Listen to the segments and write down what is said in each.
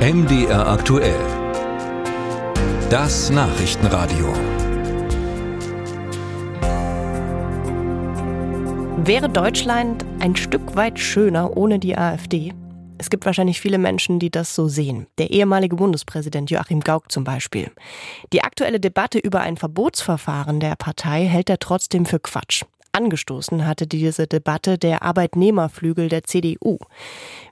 MDR aktuell. Das Nachrichtenradio. Wäre Deutschland ein Stück weit schöner ohne die AfD? Es gibt wahrscheinlich viele Menschen, die das so sehen. Der ehemalige Bundespräsident Joachim Gauck zum Beispiel. Die aktuelle Debatte über ein Verbotsverfahren der Partei hält er trotzdem für Quatsch. Angestoßen hatte diese Debatte der Arbeitnehmerflügel der CDU.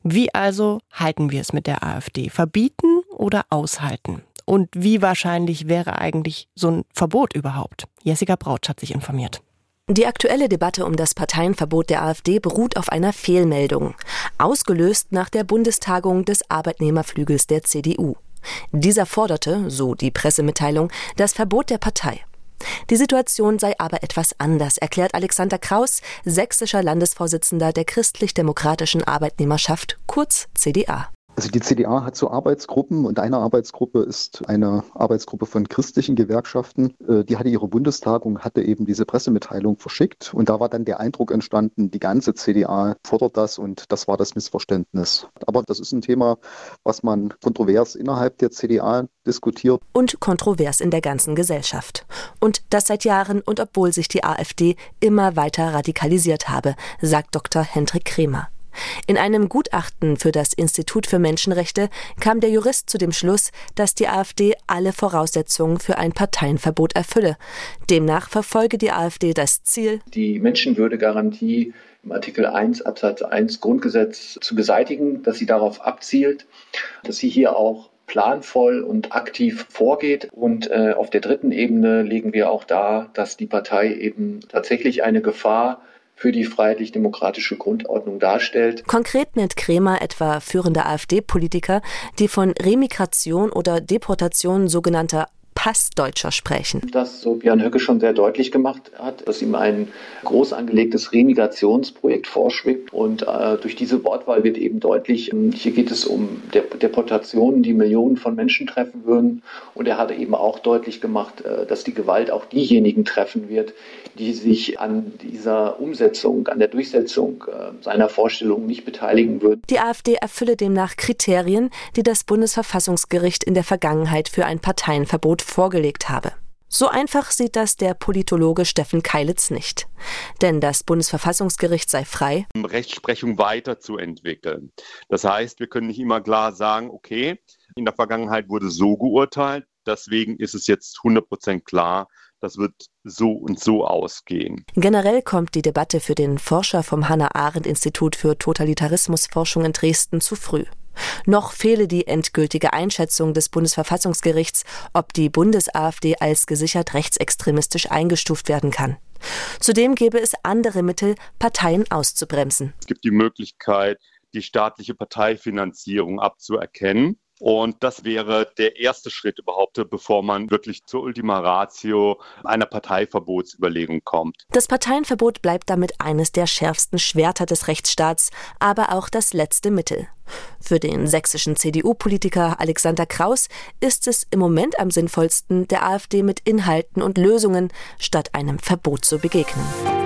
Wie also halten wir es mit der AfD? Verbieten oder aushalten? Und wie wahrscheinlich wäre eigentlich so ein Verbot überhaupt? Jessica Brautsch hat sich informiert. Die aktuelle Debatte um das Parteienverbot der AfD beruht auf einer Fehlmeldung, ausgelöst nach der Bundestagung des Arbeitnehmerflügels der CDU. Dieser forderte, so die Pressemitteilung, das Verbot der Partei. Die Situation sei aber etwas anders, erklärt Alexander Kraus, sächsischer Landesvorsitzender der christlich-demokratischen Arbeitnehmerschaft, kurz CDA. Also die CDA hat so Arbeitsgruppen und eine Arbeitsgruppe ist eine Arbeitsgruppe von christlichen Gewerkschaften. Äh, die hatte ihre Bundestagung, hatte eben diese Pressemitteilung verschickt und da war dann der Eindruck entstanden, die ganze CDA fordert das und das war das Missverständnis. Aber das ist ein Thema, was man kontrovers innerhalb der CDA diskutiert. Und kontrovers in der ganzen Gesellschaft. Und das seit Jahren und obwohl sich die AfD immer weiter radikalisiert habe, sagt Dr. Hendrik Kremer. In einem Gutachten für das Institut für Menschenrechte kam der Jurist zu dem Schluss, dass die AfD alle Voraussetzungen für ein Parteienverbot erfülle. Demnach verfolge die AfD das Ziel, die Menschenwürdegarantie im Artikel 1 Absatz 1 Grundgesetz zu beseitigen, dass sie darauf abzielt, dass sie hier auch planvoll und aktiv vorgeht. Und äh, auf der dritten Ebene legen wir auch dar, dass die Partei eben tatsächlich eine Gefahr für die freiheitlich-demokratische Grundordnung darstellt. Konkret nennt Kremer etwa führende AfD-Politiker, die von Remigration oder Deportation sogenannter Passdeutscher sprechen. Das so Björn Höcke schon sehr deutlich gemacht hat, dass ihm ein groß angelegtes Remigrationsprojekt vorschwebt. Und äh, durch diese Wortwahl wird eben deutlich, ähm, hier geht es um Deportationen, die Millionen von Menschen treffen würden. Und er hat eben auch deutlich gemacht, äh, dass die Gewalt auch diejenigen treffen wird, die sich an dieser Umsetzung, an der Durchsetzung äh, seiner Vorstellungen nicht beteiligen würden. Die AfD erfülle demnach Kriterien, die das Bundesverfassungsgericht in der Vergangenheit für ein Parteienverbot vorgelegt habe. So einfach sieht das der Politologe Steffen Keilitz nicht. Denn das Bundesverfassungsgericht sei frei, Rechtsprechung weiterzuentwickeln. Das heißt, wir können nicht immer klar sagen, okay, in der Vergangenheit wurde so geurteilt, deswegen ist es jetzt 100% klar, das wird so und so ausgehen. Generell kommt die Debatte für den Forscher vom Hannah Arendt Institut für Totalitarismusforschung in Dresden zu früh. Noch fehle die endgültige Einschätzung des Bundesverfassungsgerichts, ob die Bundes-AfD als gesichert rechtsextremistisch eingestuft werden kann. Zudem gäbe es andere Mittel, Parteien auszubremsen. Es gibt die Möglichkeit, die staatliche Parteifinanzierung abzuerkennen. Und das wäre der erste Schritt überhaupt, bevor man wirklich zur Ultima Ratio einer Parteiverbotsüberlegung kommt. Das Parteienverbot bleibt damit eines der schärfsten Schwerter des Rechtsstaats, aber auch das letzte Mittel. Für den sächsischen CDU-Politiker Alexander Kraus ist es im Moment am sinnvollsten, der AfD mit Inhalten und Lösungen statt einem Verbot zu begegnen.